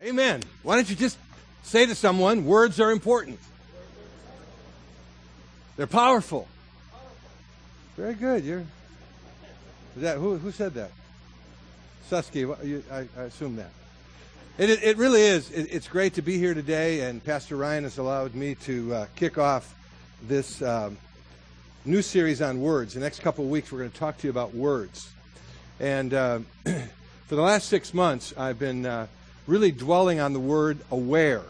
Amen. Why don't you just say to someone, words are important? They're powerful. Very good. You're. That who? Who said that? Susky. I, I, assume that. It, it, it really is. It, it's great to be here today, and Pastor Ryan has allowed me to uh, kick off this um, new series on words. The next couple of weeks, we're going to talk to you about words. And uh, for the last six months, I've been uh, really dwelling on the word aware.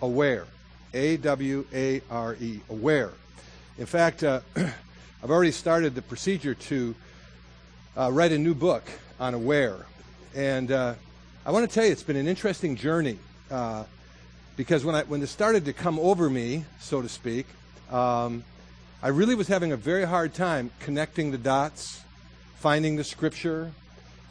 Aware. A W A R E. Aware. In fact, uh, I've already started the procedure to uh, write a new book on aware. And uh, I want to tell you, it's been an interesting journey uh, because when, I, when this started to come over me, so to speak, um, I really was having a very hard time connecting the dots, finding the scripture,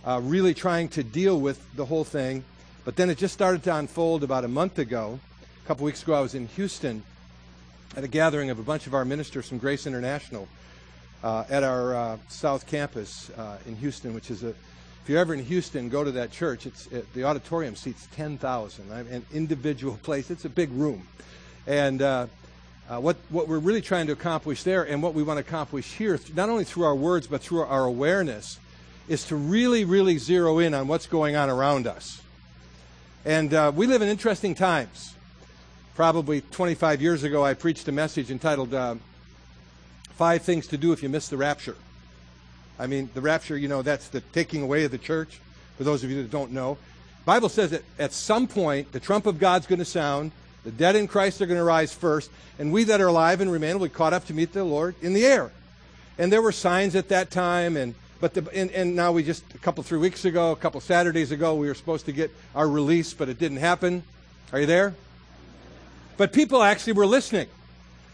uh, really trying to deal with the whole thing. But then it just started to unfold about a month ago. A couple weeks ago, I was in Houston at a gathering of a bunch of our ministers from Grace International uh, at our uh, South Campus uh, in Houston, which is a, if you're ever in Houston, go to that church. It's it, the auditorium seats 10,000, an individual place. It's a big room, and uh, uh, what what we're really trying to accomplish there, and what we want to accomplish here, not only through our words but through our awareness, is to really, really zero in on what's going on around us. And uh, we live in interesting times. Probably 25 years ago, I preached a message entitled uh, Five Things to Do If You Miss the Rapture. I mean, the rapture, you know, that's the taking away of the church, for those of you that don't know. The Bible says that at some point, the trump of God's going to sound, the dead in Christ are going to rise first, and we that are alive and remain will be caught up to meet the Lord in the air. And there were signs at that time, and but the, and, and, now we just a couple three weeks ago, a couple Saturdays ago, we were supposed to get our release, but it didn't happen. Are you there? But people actually were listening.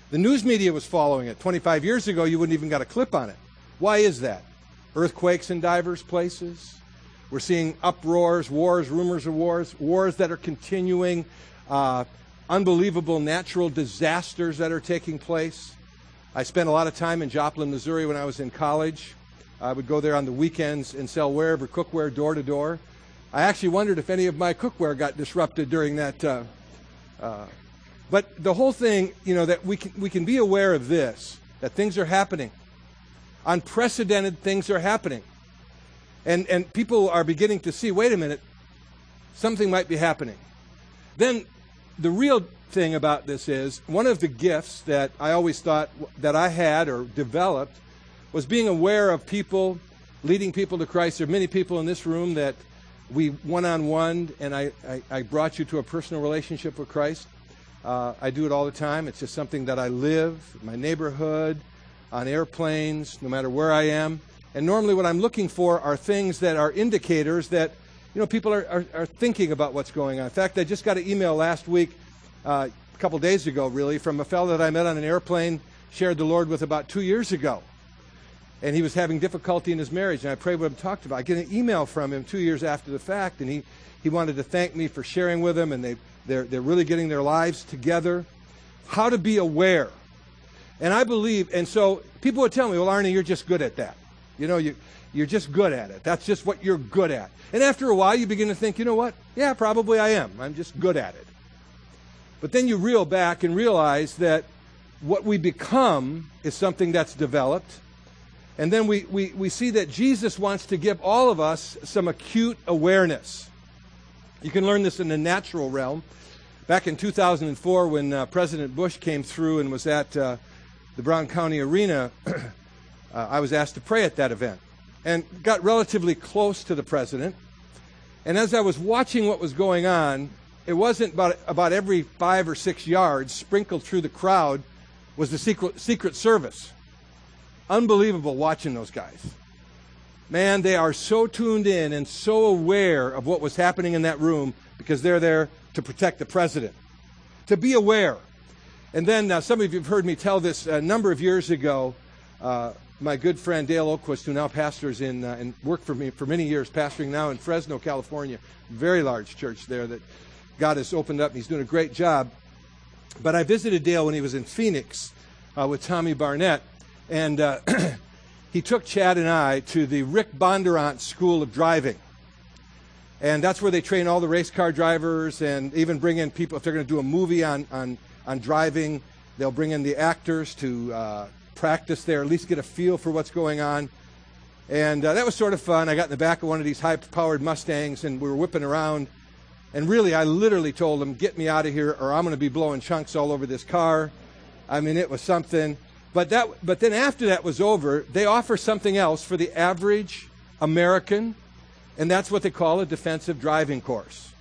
The news media was following it. 25 years ago, you wouldn't even got a clip on it. Why is that? Earthquakes in diverse places. We're seeing uproars, wars, rumors of wars, wars that are continuing, uh, unbelievable natural disasters that are taking place. I spent a lot of time in Joplin, Missouri when I was in college. I would go there on the weekends and sell Wear-Ever cookware door to door. I actually wondered if any of my cookware got disrupted during that. Uh, uh, but the whole thing, you know, that we can, we can be aware of this, that things are happening. Unprecedented things are happening. And, and people are beginning to see wait a minute, something might be happening. Then the real thing about this is one of the gifts that I always thought that I had or developed was being aware of people, leading people to Christ. There are many people in this room that we one on one, and I, I, I, brought you to a personal relationship with Christ. Uh, I do it all the time. It's just something that I live, in my neighborhood, on airplanes, no matter where I am. And normally, what I'm looking for are things that are indicators that you know people are, are, are thinking about what's going on. In fact, I just got an email last week, uh, a couple days ago, really, from a fellow that I met on an airplane, shared the Lord with about two years ago and he was having difficulty in his marriage. And I prayed with him, talked about. It. I get an email from him two years after the fact, and he, he wanted to thank me for sharing with him, and they they're they're really getting their lives together. How to be aware, and I believe, and so people would tell me, "Well, Arni, you're just good at that. You know, you you're just good at it. That's just what you're good at." And after a while, you begin to think, you know what? Yeah, probably I am. I'm just good at it. But then you reel back and realize that what we become is something that's developed and then we, we, we see that Jesus wants to give all of us some acute awareness. You can learn this in the natural realm. Back in 2004, when uh, President Bush came through and was at uh, the Brown County Arena, uh, I was asked to pray at that event and got relatively close to the president. And as I was watching what was going on, it wasn't about, about every five or six yards, sprinkled through the crowd, was the Secret, Secret Service unbelievable watching those guys. Man, they are so tuned in and so aware of what was happening in that room because they're there to protect the president. To be aware. And then uh, some of you have heard me tell this a number of years ago. Uh, my good friend Dale Oquist, who now pastors in uh, and worked for me for many years, pastoring now in Fresno, California, very large church there that God has opened up. and He's doing a great job. But I visited Dale when he was in Phoenix uh, with Tommy Barnett, and uh, he took Chad and I to the Rick Bondurant School of Driving. And that's where they train all the race car drivers and even bring in people, if they're going to do a movie on, on, on driving, they'll bring in the actors to uh, practice there, at least get a feel for what's going on. And uh, that was sort of fun. I got in the back of one of these high powered Mustangs and we were whipping around. And really, I literally told them, get me out of here or I'm going to be blowing chunks all over this car. I mean, it was something. But, that, but then after that was over, they offer something else for the average American, and that's what they call a defensive driving course.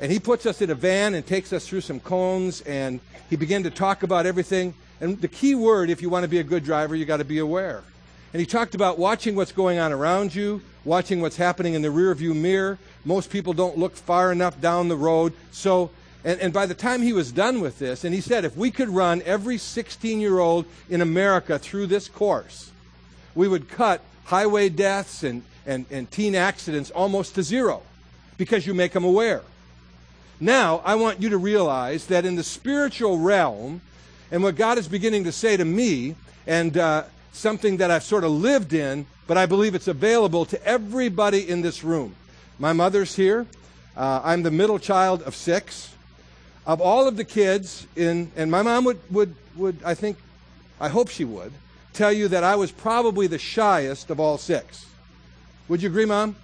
And he puts us in a van and takes us through some cones, and he began to talk about everything. And the key word, if you want to be a good driver, you got to be aware. And he talked about watching what's going on around you, watching what's happening in the rearview mirror. Most people don't look far enough down the road. So, and, and by the time he was done with this, and he said, if we could run every 16 year old in America through this course, we would cut highway deaths and, and, and teen accidents almost to zero because you make them aware. Now, I want you to realize that in the spiritual realm, and what God is beginning to say to me, and uh, something that I've sort of lived in, but I believe it's available to everybody in this room. My mother's here. Uh, I'm the middle child of six. Of all of the kids in, and my mom would, would, would, I think, I hope she would, tell you that I was probably the shyest of all six. Would you agree, Mom?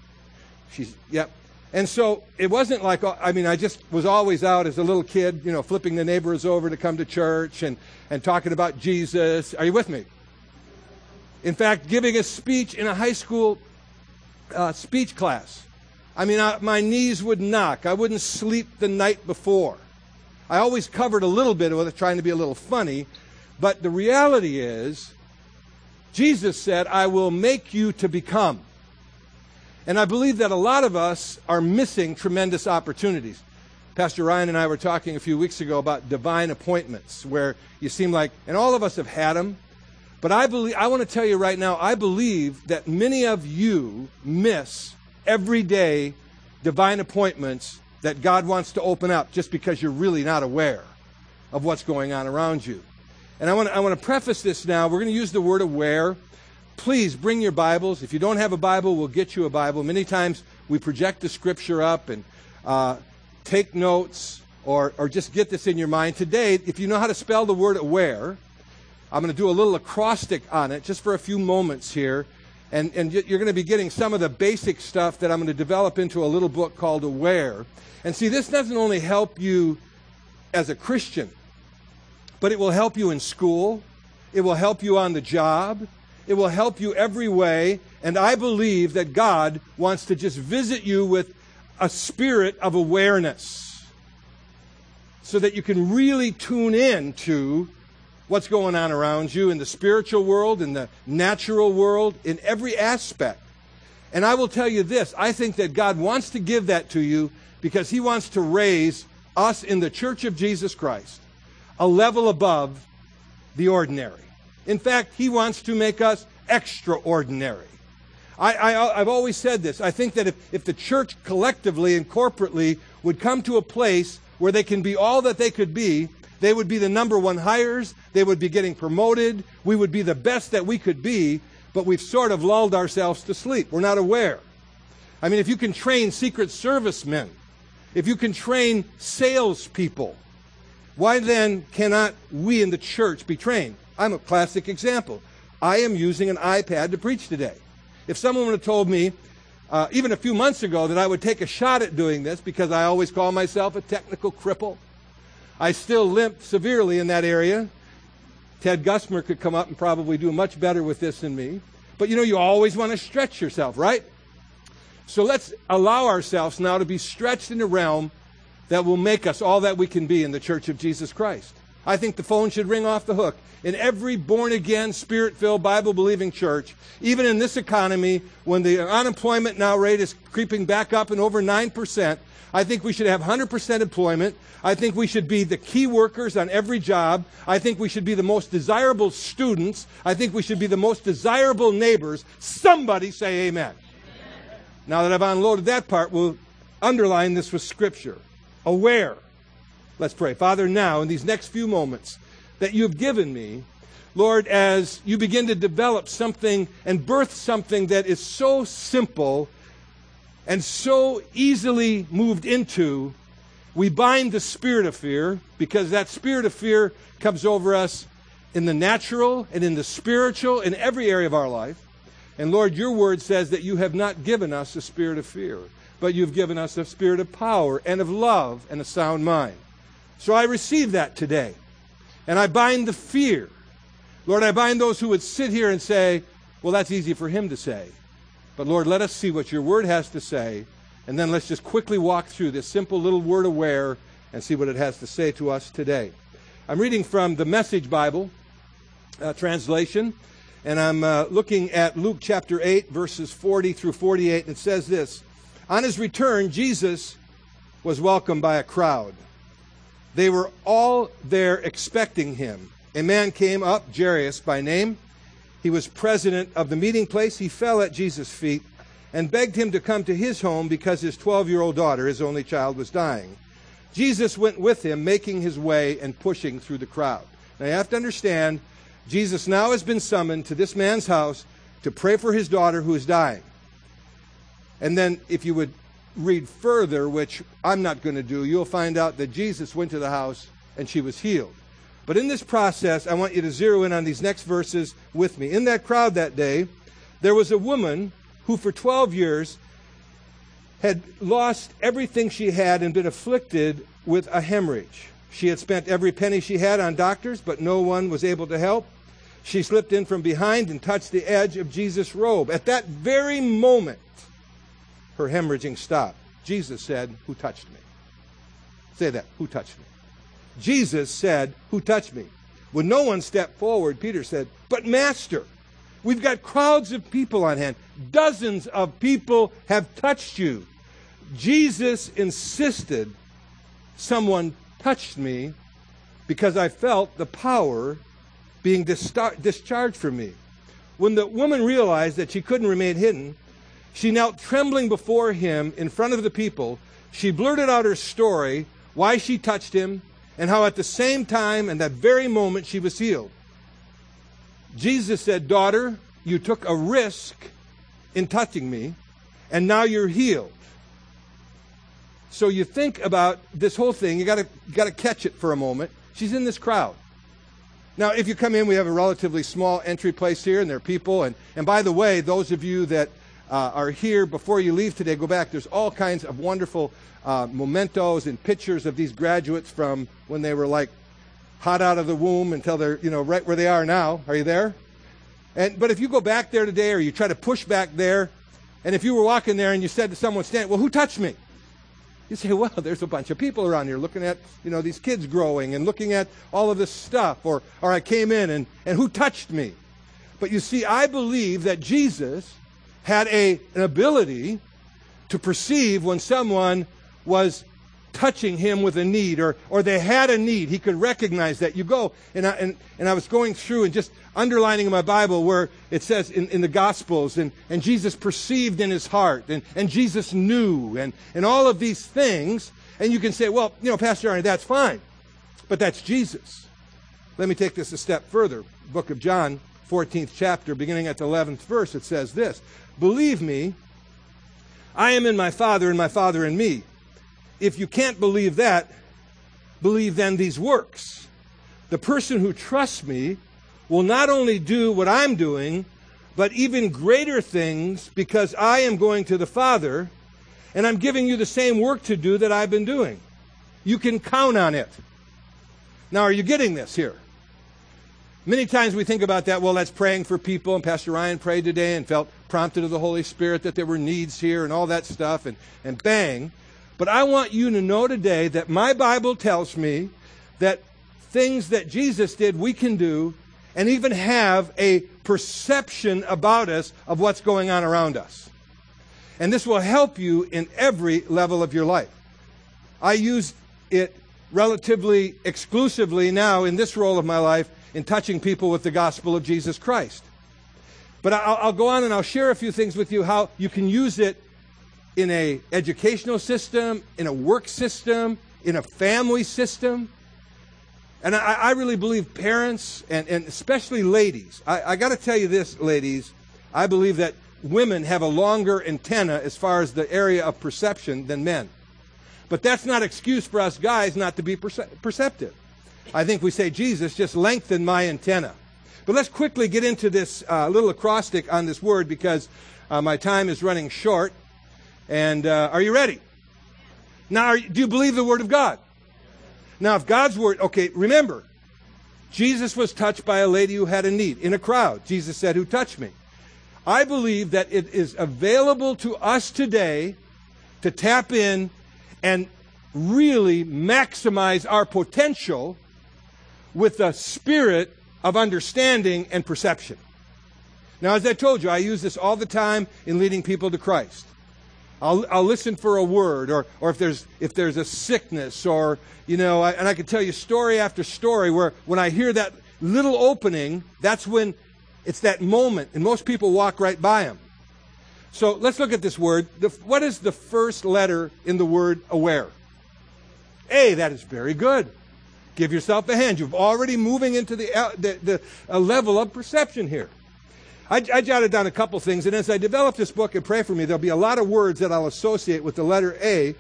She's, yep. And so it wasn't like, I mean, I just was always out as a little kid, you know, flipping the neighbors over to come to church and, and talking about Jesus. Are you with me? In fact, giving a speech in a high school uh, speech class. I mean, I, my knees would knock. I wouldn't sleep the night before. I always covered a little bit with it, trying to be a little funny. But the reality is, Jesus said, I will make you to become. And I believe that a lot of us are missing tremendous opportunities. Pastor Ryan and I were talking a few weeks ago about divine appointments, where you seem like, and all of us have had them, but I believe, I want to tell you right now, I believe that many of you miss everyday divine appointments that God wants to open up just because you're really not aware of what's going on around you. And I want to, I want to preface this now. We're going to use the word aware. Please bring your Bibles. If you don't have a Bible, we'll get you a Bible. Many times we project the scripture up and uh, take notes or, or just get this in your mind. Today, if you know how to spell the word aware, I'm going to do a little acrostic on it just for a few moments here. And, and you're going to be getting some of the basic stuff that I'm going to develop into a little book called Aware. And see, this doesn't only help you as a Christian, but it will help you in school. It will help you on the job. It will help you every way. And I believe that God wants to just visit you with a spirit of awareness so that you can really tune in to what's going on around you in the spiritual world, in the natural world, in every aspect. And I will tell you this I think that God wants to give that to you because He wants to raise us in the church of Jesus Christ a level above the ordinary. In fact, He wants to make us extraordinary. I, have always said this. I think that if, if the church collectively and corporately would come to a place where they can be all that they could be, they would be the number one hires. They would be getting promoted. We would be the best that we could be, but we've sort of lulled ourselves to sleep. We're not aware. I mean, if you can train Secret Service men, if you can train salespeople, why then cannot we in the church be trained? I'm a classic example. I am using an iPad to preach today. If someone would have told me, uh, even a few months ago, that I would take a shot at doing this because I always call myself a technical cripple, I still limp severely in that area. Ted Gusmer could come up and probably do much better with this than me. But you know, you always want to stretch yourself, right? So let's allow ourselves now to be stretched in a realm that will make us all that we can be in the church of Jesus Christ. I think the phone should ring off the hook in every born again, spirit filled, Bible believing church, even in this economy, when the unemployment now rate is creeping back up and over 9%, I think we should have 100% employment. I think we should be the key workers on every job. I think we should be the most desirable students. I think we should be the most desirable neighbors. Somebody say amen. amen. Now that I've unloaded that part, we'll underline this with Scripture. Aware. Let's pray. Father, now, in these next few moments that you have given me, Lord, as you begin to develop something and birth something that is so simple and so easily moved into, we bind the spirit of fear because that spirit of fear comes over us in the natural and in the spiritual, in every area of our life. And Lord, your word says that you have not given us a spirit of fear, but you've given us a spirit of power and of love and a sound mind. So I receive that today. And I bind the fear. Lord, I bind those who would sit here and say, well, that's easy for him to say. But Lord, let us see what your word has to say. And then let's just quickly walk through this simple little word aware and see what it has to say to us today. I'm reading from the Message Bible uh, translation, and I'm uh, looking at Luke chapter 8, verses 40 through 48, and it says this On his return, Jesus was welcomed by a crowd. They were all there expecting him. A man came up, Jairus by name. He was president of the meeting place. He fell at Jesus' feet and begged him to come to his home because his 12 year old daughter, his only child, was dying. Jesus went with him, making his way and pushing through the crowd. Now you have to understand, Jesus now has been summoned to this man's house to pray for his daughter who is dying. And then, if you would read further, which I'm not going to do, you'll find out that Jesus went to the house and she was healed. But in this process, I want you to zero in on these next verses with me. In that crowd that day, there was a woman who for 12 years had lost everything she had and been afflicted with a hemorrhage. She had spent every penny she had on doctors, but no one was able to help. She slipped in from behind and touched the edge of Jesus' robe. At that very moment, her hemorrhaging stopped. Jesus said, Who touched me? Say that. Who touched me? Jesus said, Who touched me? When no one stepped forward, Peter said, But Master, we've got crowds of people on hand. Dozens of people have touched you. Jesus insisted someone touched me because I felt the power being discharged from me. When the woman realized that she couldn't remain hidden, she knelt trembling before him in front of the people. She blurted out her story, why she touched him, and how at the same time and that very moment she was healed. Jesus said, Daughter, you took a risk in touching me, and now you're healed. So you think about this whole thing, you gotta, you gotta catch it for a moment. She's in this crowd. Now, if you come in, we have a relatively small entry place here, and there are people. And, and by the way, those of you that uh, are here before you leave today, go back. There's all kinds of wonderful uh, mementos and pictures of these graduates from when they were like hot out of the womb until they're, you know, right where they are now. Are you there? And, but if you go back there today or you try to push back there, and if you were walking there and you said to someone standing, well, who touched me? You say, well, there's a bunch of people around here looking at, you know, these kids growing and looking at all of this stuff. Or, or I came in and, and who touched me? But you see, I believe that Jesus had a, an ability to perceive when someone was touching him with a need or, or they had a need. He could recognize that. You go, and I, and, and I was going through and just underlining in my Bible where it says in, in the Gospels, and, and Jesus perceived in his heart, and, and Jesus knew, and, and all of these things. And you can say, well, you know, Pastor Arni, that's fine. But that's Jesus. Let me take this a step further. Book of John, 14th chapter, beginning at the 11th verse, it says this Believe me, I am in my Father, and my Father in me. If you can't believe that, believe then these works. The person who trusts me will not only do what I'm doing, but even greater things because I am going to the Father and I'm giving you the same work to do that I've been doing. You can count on it. Now, are you getting this here? Many times we think about that, well, that's praying for people, and Pastor Ryan prayed today and felt prompted of the Holy Spirit that there were needs here and all that stuff, and, and bang. But I want you to know today that my Bible tells me that things that Jesus did, we can do, and even have a perception about us of what's going on around us. And this will help you in every level of your life. I use it relatively exclusively now in this role of my life in touching people with the gospel of Jesus Christ. But I'll, I'll, go on and I'll share a few things with you how you can use it in a educational system, in a work system, in a family system. And I, I really believe parents and, and especially ladies, I, I got to tell you this, ladies, I believe that women have a longer antenna as far as the area of perception than men. But that's not excuse for us guys not to be perce- perceptive. I think we say, Jesus, just lengthen my antenna. But let's quickly get into this uh, little acrostic on this word because uh, my time is running short. And uh, are you ready? Now, are, do you believe the Word of God? Now, if God's Word, okay, remember, Jesus was touched by a lady who had a need in a crowd. Jesus said, Who touched me? I believe that it is available to us today to tap in and really maximize our potential with the spirit of understanding and perception. Now, as I told you, I use this all the time in leading people to Christ. I'll, I'll listen for a word, or, or if, there's, if there's a sickness, or, you know, I, and I can tell you story after story where when I hear that little opening, that's when it's that moment, and most people walk right by them. So let's look at this word. The, what is the first letter in the word aware? A, that is very good. Give yourself a hand. You're already moving into the, uh, the, the level of perception here. I, I jotted down a couple things, and as I develop this book and pray for me, there'll be a lot of words that I'll associate with the letter A.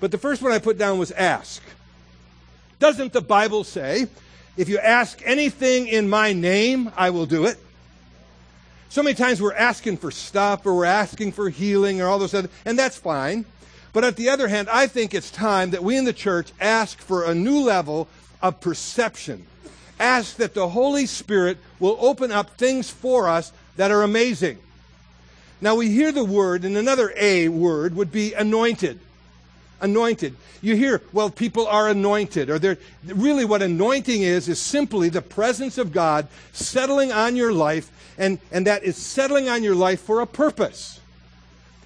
But the first one I put down was ask. Doesn't the Bible say, if you ask anything in my name, I will do it? So many times we're asking for stuff or we're asking for healing or all those other, things, and that's fine. But at the other hand, I think it's time that we in the church ask for a new level of perception ask that the Holy Spirit will open up things for us that are amazing. Now we hear the word, and another A word would be anointed. Anointed. You hear, well, people are anointed, or they're really what anointing is, is simply the presence of God settling on your life, and, and that is settling on your life for a purpose.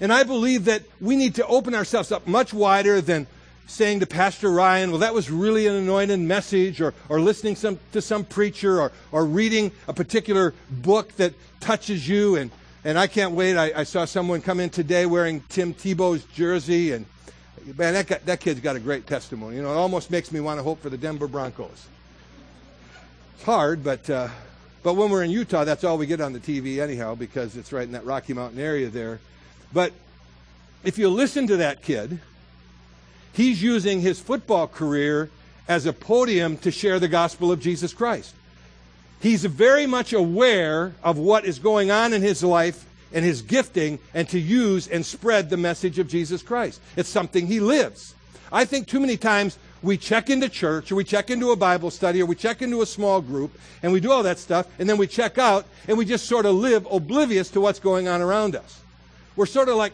And I believe that we need to open ourselves up much wider than saying to Pastor Ryan, well, that was really an anointed message, or, or listening some, to some preacher, or, or reading a particular book that touches you. And, and I can't wait. I, I saw someone come in today wearing Tim Tebow's jersey, and man, that, guy, that kid's got a great testimony. You know, it almost makes me want to hope for the Denver Broncos. It's hard, but, uh, but when we're in Utah, that's all we get on the TV anyhow, because it's right in that Rocky Mountain area there. But if you listen to that kid, He's using his football career as a podium to share the gospel of Jesus Christ. He's very much aware of what is going on in his life and his gifting and to use and spread the message of Jesus Christ. It's something he lives. I think too many times we check into church or we check into a Bible study or we check into a small group and we do all that stuff and then we check out and we just sort of live oblivious to what's going on around us. We're sort of like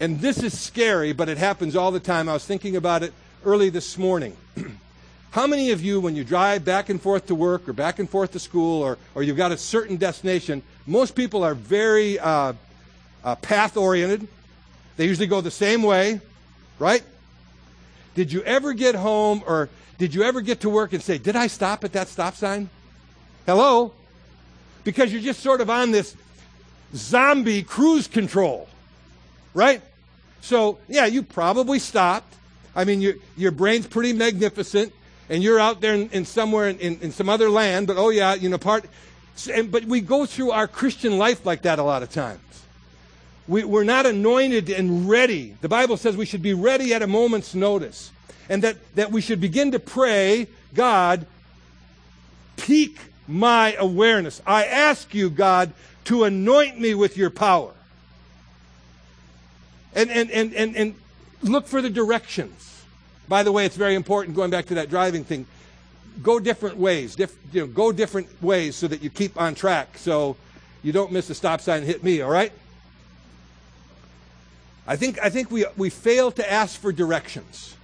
and this is scary, but it happens all the time. I was thinking about it early this morning. How many of you, when you drive back and forth to work or back and forth to school or, or you've got a certain destination, most people are very uh, uh, path oriented. They usually go the same way, right? Did you ever get home or did you ever get to work and say, Did I stop at that stop sign? Hello? Because you're just sort of on this zombie cruise control right? So, yeah, you probably stopped. I mean, your, your brain's pretty magnificent, and you're out there in, in somewhere in, in, in, some other land, but oh, yeah, you know, part. And, but we go through our Christian life like that a lot of times. We, we're not anointed and ready. The Bible says we should be ready at a moment's notice, and that, that we should begin to pray, God, pique my awareness. I ask you, God, to anoint me with your power and, and, and, and, and look for the directions. By the way, it's very important, going back to that driving thing, go different ways. You know, go different ways so that you keep on track so you don't miss a stop sign and hit me, all right? I think, I think we, we fail to ask for directions.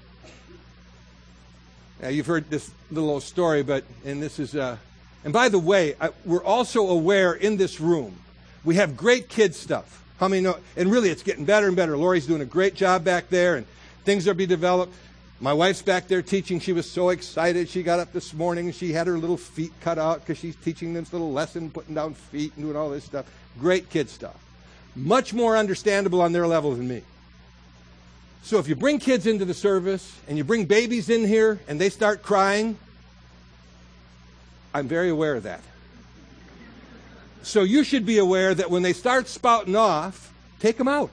Now, you've heard this little old story, but, and this is, uh, and by the way, I, we're also aware in this room, we have great kid stuff. How many know? And really, it's getting better and better. Lori's doing a great job back there, and things are being developed. My wife's back there teaching. She was so excited. She got up this morning she had her little feet cut out because she's teaching this little lesson, putting down feet and doing all this stuff. Great kid stuff. Much more understandable on their level than me. So if you bring kids into the service and you bring babies in here and they start crying, I'm very aware of that. So you should be aware that when they start spouting off, take them out.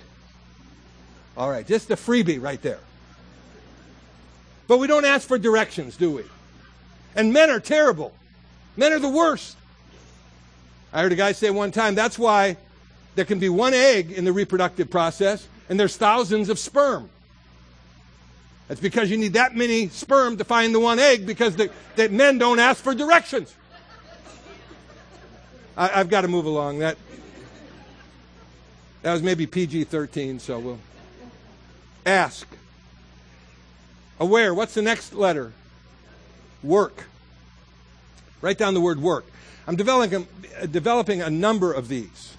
All right, just a freebie right there. But we don't ask for directions, do we? And men are terrible. Men are the worst. I heard a guy say one time that's why there can be one egg in the reproductive process and there's thousands of sperm. That's because you need that many sperm to find the one egg because the, the men don't ask for directions. I, have got to move along. That that was maybe PG 13, so we'll ask. Aware. What's the next letter? Work. Write down the word work. I'm developing, developing a number of these.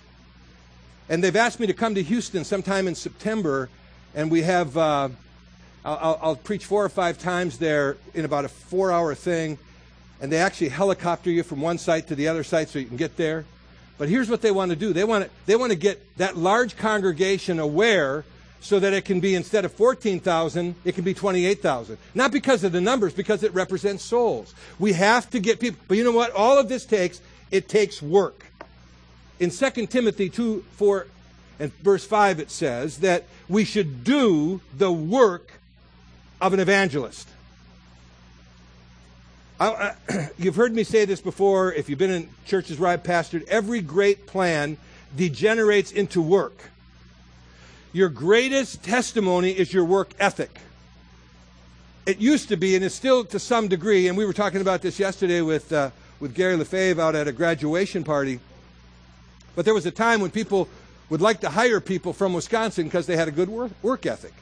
And they've asked me to come to Houston sometime in September, and we have, uh, I'll, I'll, preach four or five times there in about a four hour thing, and they actually helicopter you from one site to the other site so you can get there. But here's what they want to do they want to, they want to get that large congregation aware so that it can be instead of 14,000, it can be 28,000. Not because of the numbers, because it represents souls. We have to get people. But you know what? All of this takes, it takes work. In 2 Timothy 2, 4, and verse 5, it says that we should do the work of an evangelist. I, I, you've heard me say this before. If you've been in churches where I've pastored, every great plan degenerates into work. Your greatest testimony is your work ethic. It used to be, and it's still to some degree, and we were talking about this yesterday with, uh, with Gary Lefebvre out at a graduation party. But there was a time when people would like to hire people from Wisconsin because they had a good work, work ethic.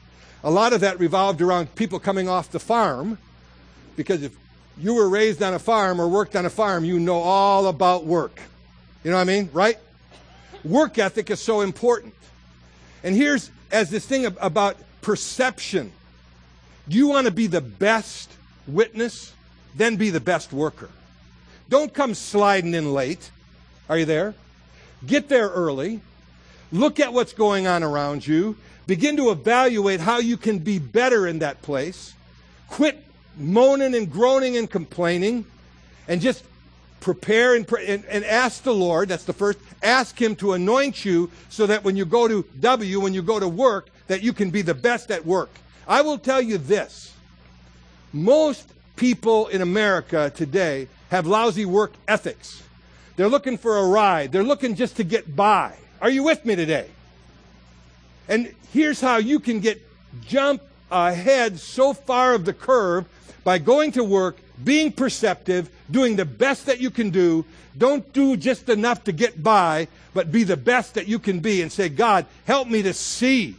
A lot of that revolved around people coming off the farm because if you were raised on a farm or worked on a farm, you know all about work. You know what I mean? Right? Work ethic is so important. And here's as this thing about perception. Do you want to be the best witness? Then be the best worker. Don't come sliding in late. Are you there? Get there early. Look at what's going on around you. Begin to evaluate how you can be better in that place. Quit moaning and groaning and complaining and just prepare and, and, and, ask the Lord. That's the first. Ask Him to anoint you so that when you go to W, when you go to work, that you can be the best at work. I will tell you this. Most people in America today have lousy work ethics. They're looking for a ride. They're looking just to get by. Are you with me today? And here's how you can get jump ahead so far of the curve by going to work, being perceptive, doing the best that you can do. Don't do just enough to get by, but be the best that you can be and say, God, help me to see.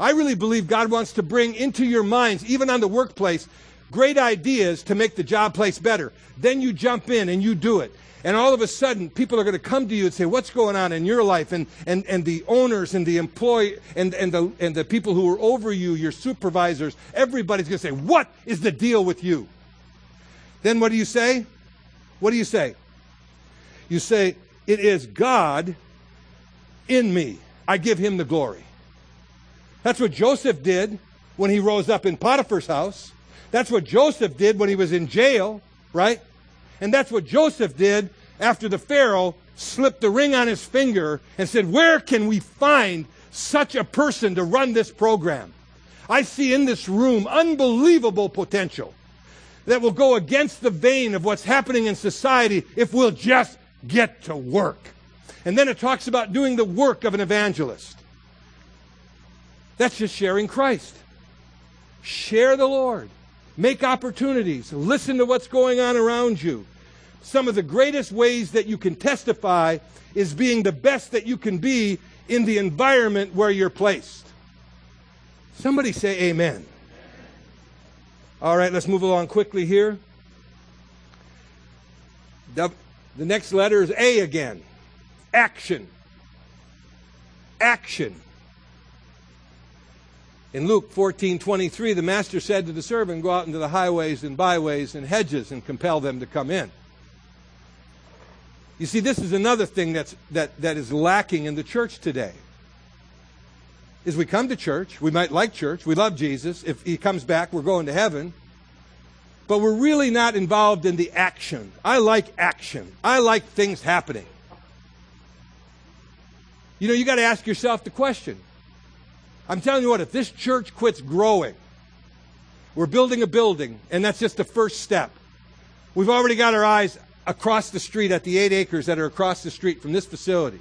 I really believe God wants to bring into your minds, even on the workplace, great ideas to make the job place better. Then you jump in and you do it. And all of a sudden, people are going to come to you and say, What's going on in your life? And, and, and the owners and the employee and, and, the, and the people who are over you, your supervisors, everybody's going to say, What is the deal with you? Then what do you say? What do you say? You say, It is God in me. I give him the glory. That's what Joseph did when he rose up in Potiphar's house. That's what Joseph did when he was in jail, right? And that's what Joseph did after the Pharaoh slipped the ring on his finger and said, Where can we find such a person to run this program? I see in this room unbelievable potential that will go against the vein of what's happening in society if we'll just get to work. And then it talks about doing the work of an evangelist. That's just sharing Christ. Share the Lord. Make opportunities. Listen to what's going on around you. Some of the greatest ways that you can testify is being the best that you can be in the environment where you're placed. Somebody say amen. All right, let's move along quickly here. The, next letter is A again. Action. Action. In Luke 14:23, the master said to the servant, "Go out into the highways and byways and hedges and compel them to come in." You see, this is another thing that's, that, that is lacking in the church today. Is we come to church, we might like church, we love Jesus. If he comes back, we're going to heaven. But we're really not involved in the action. I like action. I like things happening. You know, you got to ask yourself the question. I'm telling you what, if this church quits growing, we're building a building, and that's just the first step. We've already got our eyes across the street at the eight acres that are across the street from this facility.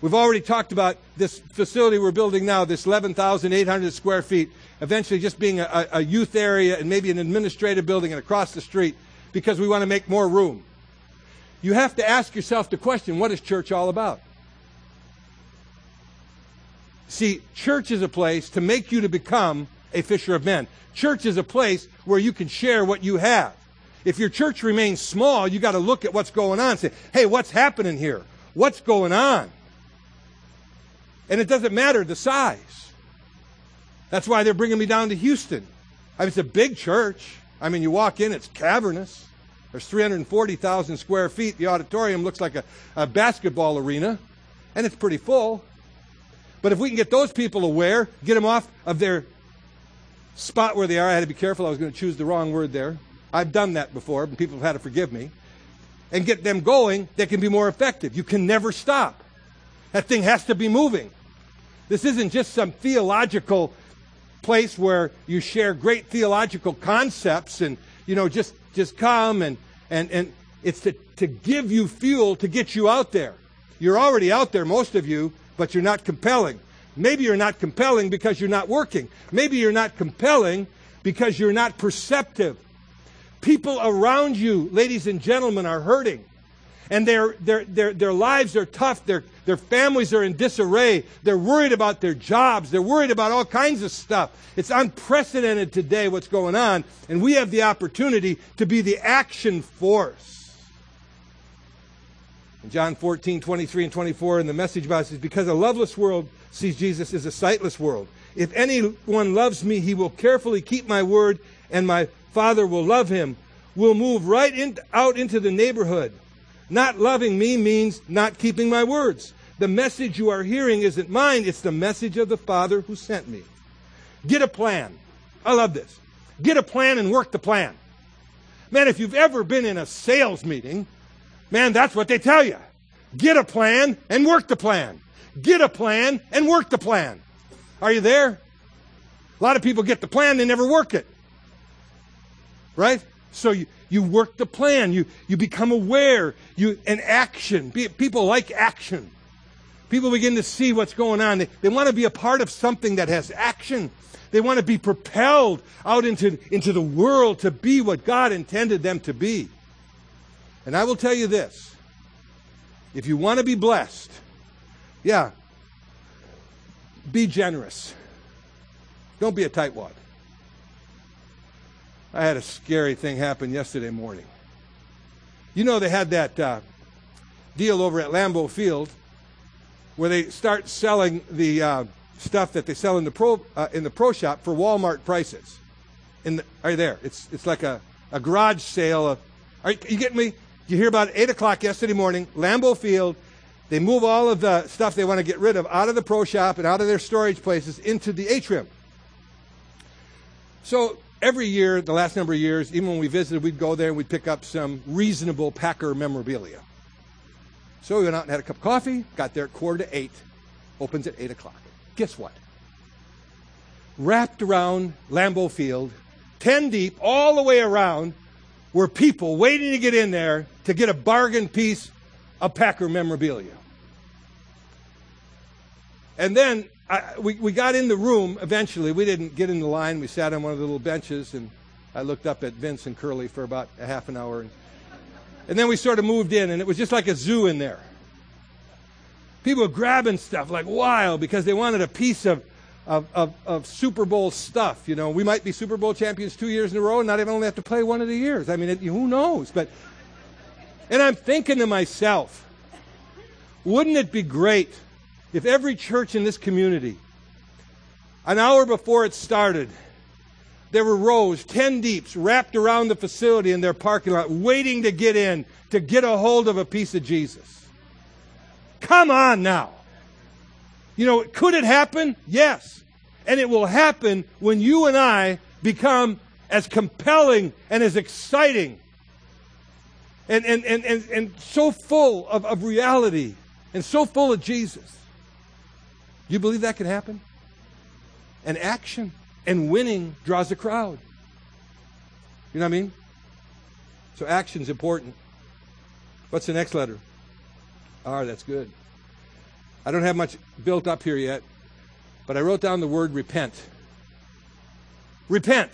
We've already talked about this facility we're building now, this 11,800 square feet, eventually just being a, a, youth area and maybe an administrative building and across the street because we want to make more room. You have to ask yourself the question what is church all about? See, church is a place to make you to become a fisher of men. Church is a place where you can share what you have. If your church remains small, you got to look at what's going on. Say, hey, what's happening here? What's going on? And it doesn't matter the size. That's why they're bringing me down to Houston. I mean, it's a big church. I mean, you walk in, it's cavernous. There's 340,000 square feet. The auditorium looks like a, a basketball arena, and it's pretty full. But if we can get those people aware, get them off of their spot where they are, I had to be careful. I was going to choose the wrong word there. I've done that before, and people have had to forgive me. And get them going, they can be more effective. You can never stop. That thing has to be moving. This isn't just some theological place where you share great theological concepts and, you know, just, just come and, and, and it's to, to give you fuel to get you out there. You're already out there, most of you, but you're not compelling. Maybe you're not compelling because you're not working. Maybe you're not compelling because you're not perceptive. People around you, ladies and gentlemen, are hurting. And their, their, their, their lives are tough. Their, their families are in disarray. They're worried about their jobs. They're worried about all kinds of stuff. It's unprecedented today what's going on. And we have the opportunity to be the action force. In John 14, 23 and 24 in the message Bible says, Because a loveless world sees Jesus as a sightless world. If anyone loves me, he will carefully keep my word, and my Father will love him. We'll move right in, out into the neighborhood. Not loving me means not keeping my words. The message you are hearing isn't mine, it's the message of the Father who sent me. Get a plan. I love this. Get a plan and work the plan. Man, if you've ever been in a sales meeting, man, that's what they tell you. Get a plan and work the plan. Get a plan and work the plan. Are you there? A lot of people get the plan, they never work it. Right? So you, you work the plan. You, you become aware. You, and action. People like action. People begin to see what's going on. They, they want to be a part of something that has action. They want to be propelled out into, into the world to be what God intended them to be. And I will tell you this if you want to be blessed, yeah, be generous. Don't be a tightwad. I had a scary thing happen yesterday morning. You know, they had that uh, deal over at Lambeau Field where they start selling the uh, stuff that they sell in the pro uh, in the pro shop for Walmart prices. In the, are you there? It's it's like a, a garage sale. Of, are you, you getting me? You hear about eight o'clock yesterday morning, Lambeau Field. They move all of the stuff they want to get rid of out of the pro shop and out of their storage places into the atrium. So every year, the last number of years, even when we visited, we'd go there and we'd pick up some reasonable Packer memorabilia. So we went out and had a cup of coffee, got there at quarter to eight, opens at eight o'clock. Guess what? Wrapped around Lambeau Field, 10 deep, all the way around, were people waiting to get in there to get a bargain piece of Packer memorabilia. And then I, we, we got in the room eventually. We didn't get in the line. We sat on one of the little benches, and I looked up at Vince and Curly for about a half an hour. And, and then we sort of moved in, and it was just like a zoo in there. People were grabbing stuff like wild because they wanted a piece of, of, of, of, Super Bowl stuff. You know, we might be Super Bowl champions two years in a row and not even only have to play one of the years. I mean, it, who knows? But, and I'm thinking to myself, wouldn't it be great if every church in this community, an hour before it started, there were rows, 10 deeps, wrapped around the facility in their parking lot, waiting to get in, to get a hold of a piece of Jesus. Come on now. You know, could it happen? Yes. And it will happen when you and I become as compelling and as exciting and, and, and, and, and so full of, of reality and so full of Jesus. You believe that can happen? And action and winning draws a crowd. You know what I mean? So action's important. What's the next letter? R, that's good. I don't have much built up here yet, but I wrote down the word repent. Repent.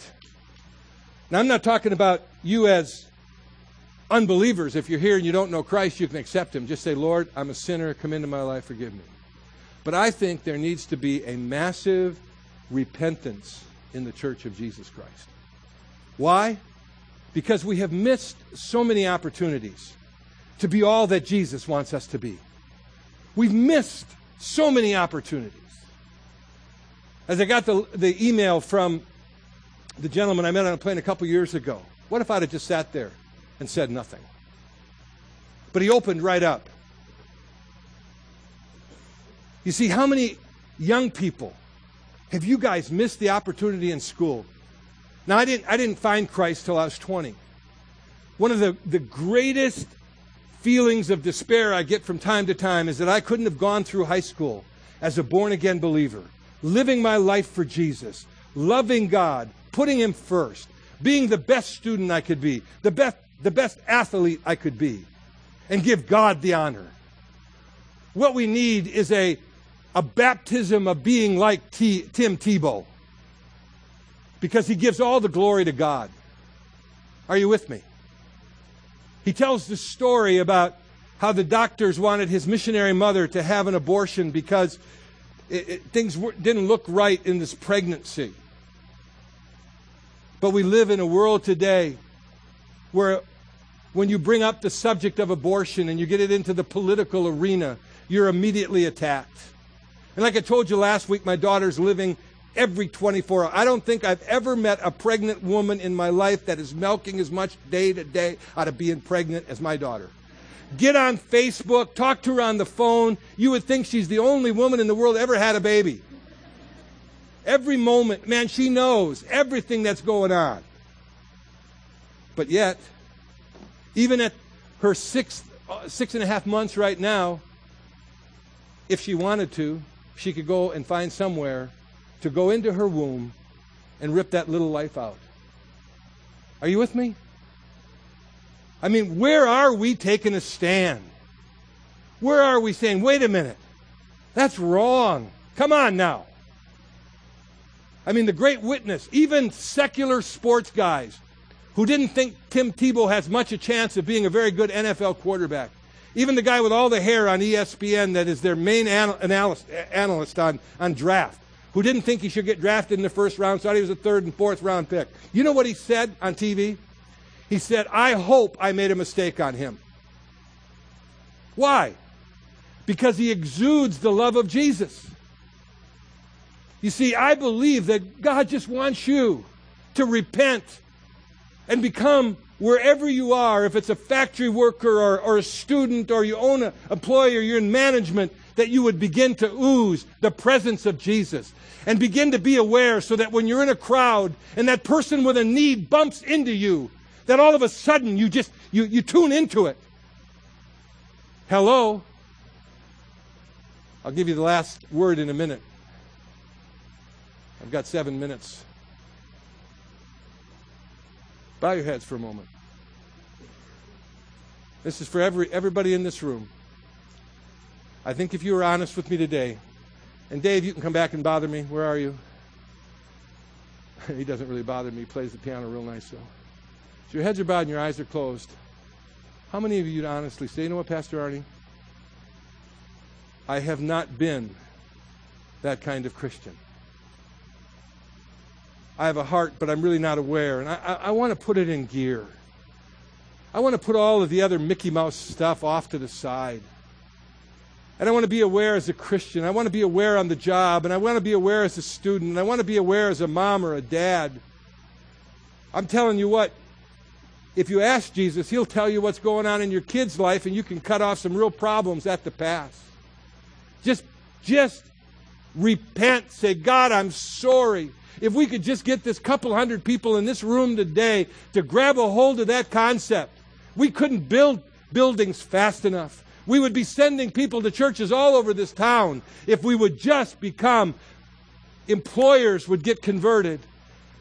Now, I'm not talking about you as unbelievers. If you're here and you don't know Christ, you can accept Him. Just say, Lord, I'm a sinner. Come into my life. Forgive me. But I think there needs to be a massive repentance in the church of Jesus Christ. Why? Because we have missed so many opportunities to be all that Jesus wants us to be. We've missed so many opportunities. As I got the, the email from the gentleman I met on a plane a couple years ago, what if I'd have just sat there and said nothing? But he opened right up. You see, how many young people have you guys missed the opportunity in school? Now, I didn't, I didn't find Christ till I was 20. One of the, the greatest feelings of despair I get from time to time is that I couldn't have gone through high school as a born again believer, living my life for Jesus, loving God, putting Him first, being the best student I could be, the best, the best athlete I could be, and give God the honor. What we need is a, a baptism of being like T, Tim Tebow because he gives all the glory to God. Are you with me? He tells the story about how the doctors wanted his missionary mother to have an abortion because it, it, things didn't look right in this pregnancy. But we live in a world today where when you bring up the subject of abortion and you get it into the political arena, you're immediately attacked. And like I told you last week, my daughter's living every 24 hours. I don't think I've ever met a pregnant woman in my life that is milking as much day to day out of being pregnant as my daughter. Get on Facebook, talk to her on the phone. You would think she's the only woman in the world ever had a baby. Every moment, man, she knows everything that's going on. But yet, even at her six, uh, six and a half months right now, if she wanted to, she could go and find somewhere to go into her womb and rip that little life out. Are you with me? I mean, where are we taking a stand? Where are we saying, wait a minute, that's wrong? Come on now. I mean, the great witness, even secular sports guys who didn't think Tim Tebow has much a chance of being a very good NFL quarterback. Even the guy with all the hair on ESPN that is their main analyst, analyst on, on draft who didn't think he should get drafted in the first round, thought he was a third and fourth round pick. You know what he said on TV? He said, I hope I made a mistake on him. Why? Because he exudes the love of Jesus. You see, I believe that God just wants you to repent and become wherever you are, if it's a factory worker or, or a student or you own an employer, you're in management, that you would begin to ooze the presence of Jesus and begin to be aware so that when you're in a crowd and that person with a need bumps into you, that all of a sudden you just you, you tune into it. Hello. I'll give you the last word in a minute. I've got seven minutes. Bow your heads for a moment. This is for every, everybody in this room. I think if you were honest with me today, and Dave, you can come back and bother me. Where are you? he doesn't really bother me. He plays the piano real nice, though. So your heads are bowed and your eyes are closed. How many of you would honestly say, you know what, Pastor Arni? I have not been that kind of Christian. I have a heart, but I'm really not aware. And I, I, I want to put it in gear. I want to put all of the other Mickey Mouse stuff off to the side. And I want to be aware as a Christian. I want to be aware on the job. And I want to be aware as a student. And I want to be aware as a mom or a dad. I'm telling you what, if you ask Jesus, he'll tell you what's going on in your kid's life and you can cut off some real problems at the pass. Just, just repent. Say, God, I'm sorry. If we could just get this couple hundred people in this room today to grab a hold of that concept, we couldn't build buildings fast enough. We would be sending people to churches all over this town if we would just become employers would get converted.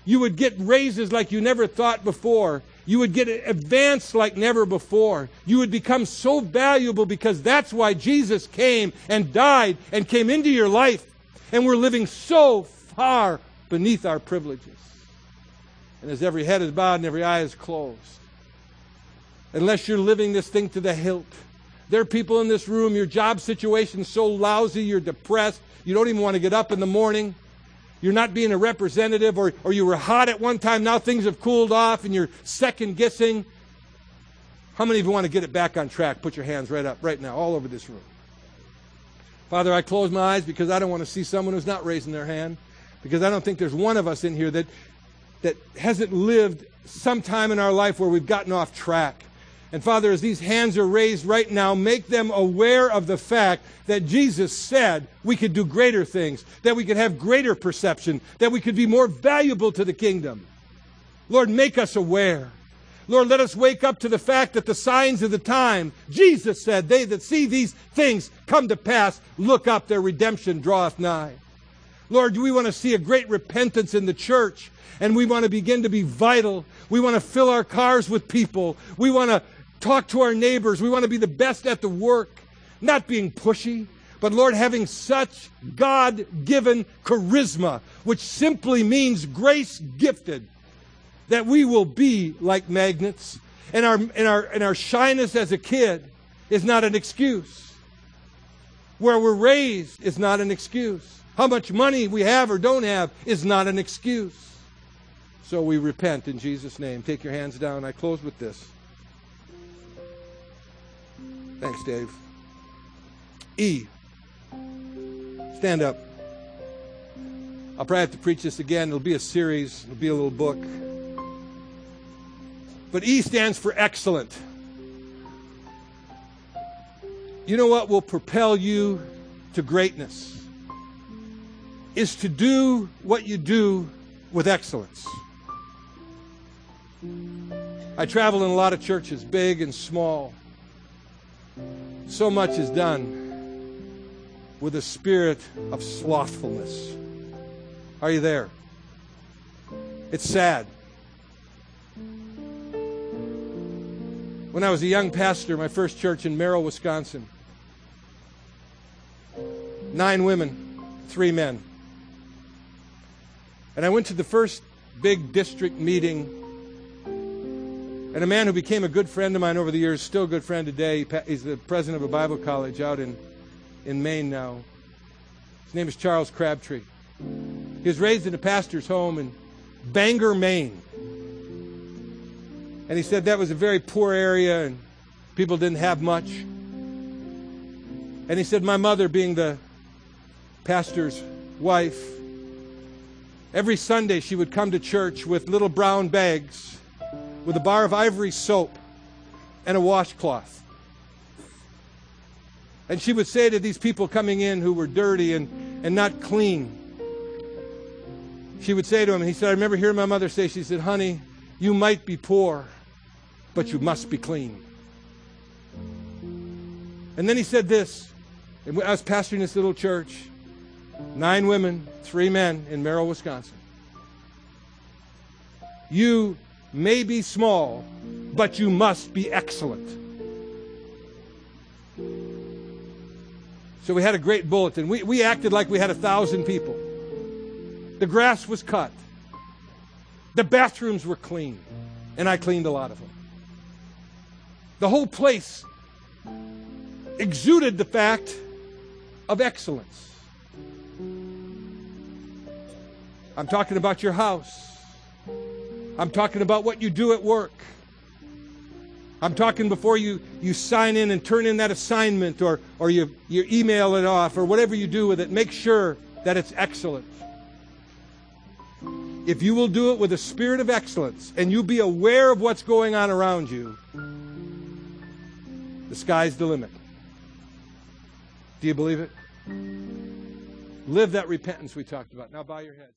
You would get raises like you never thought before. You would get advanced like never before. You would become so valuable because that's why Jesus came and died and came into your life. And we're living so far beneath our privileges. And as every head is bowed and every eye is closed, unless you're living this thing to the hilt, there are people in this room, your job situation is so lousy, you're depressed, you don't even want to get up in the morning. You're not being a representative, or, or you were hot at one time, now things have cooled off and you're second guessing. How many of you want to get it back on track? Put your hands right up right now, all over this room. Father, I close my eyes because I don't want to see someone who's not raising their hand, because I don't think there's one of us in here that, that hasn't lived some time in our life where we've gotten off track. And Father, as these hands are raised right now, make them aware of the fact that Jesus said we could do greater things, that we could have greater perception, that we could be more valuable to the kingdom. Lord, make us aware. Lord, let us wake up to the fact that the signs of the time, Jesus said, they that see these things come to pass, look up, their redemption draweth nigh. Lord, we want to see a great repentance in the church, and we want to begin to be vital. We want to fill our cars with people. We want to talk to our neighbors. We want to be the best at the work, not being pushy, but Lord, having such God given charisma, which simply means grace gifted, that we will be like magnets. And our, and, our, and our shyness as a kid is not an excuse. Where we're raised is not an excuse. How much money we have or don't have is not an excuse. So we repent in Jesus' name. Take your hands down. I close with this. Thanks, Dave. E. Stand up. I'll probably have to preach this again. It'll be a series, it'll be a little book. But E stands for excellent. You know what will propel you to greatness? Is to do what you do with excellence. I travel in a lot of churches, big and small. So much is done with a spirit of slothfulness. Are you there? It's sad. When I was a young pastor, my first church in Merrill, Wisconsin, nine women, three men. And I went to the first big district meeting and a man who became a good friend of mine over the years, still a good friend today. He's the president of a Bible college out in, in Maine now. His name is Charles Crabtree. He was raised in a pastor's home in Bangor, Maine. And he said that was a very poor area and people didn't have much. And he said, My mother, being the pastor's wife, every Sunday she would come to church with little brown bags with a bar of ivory soap and a washcloth. And she would say to these people coming in who were dirty and, and not clean, she would say to him, he said, I remember hearing my mother say, she said, honey, you might be poor, but you must be clean. And then he said this, and I was pastoring this little church, nine women, three men in Merrill, Wisconsin. You may be small, but you must be excellent. So we had a great bulletin. We, we acted like we had a thousand people. The grass was cut. The bathrooms were clean. And I cleaned a lot of them. The whole place exuded the fact of excellence. I'm talking about your house. I'm talking about what you do at work. I'm talking before you, you sign in and turn in that assignment or, or you, you email it off or whatever you do with it. Make sure that it's excellent. If you will do it with a spirit of excellence and you be aware of what's going on around you, the sky's the limit. Do you believe it? Live that repentance we talked about. Now bow your head.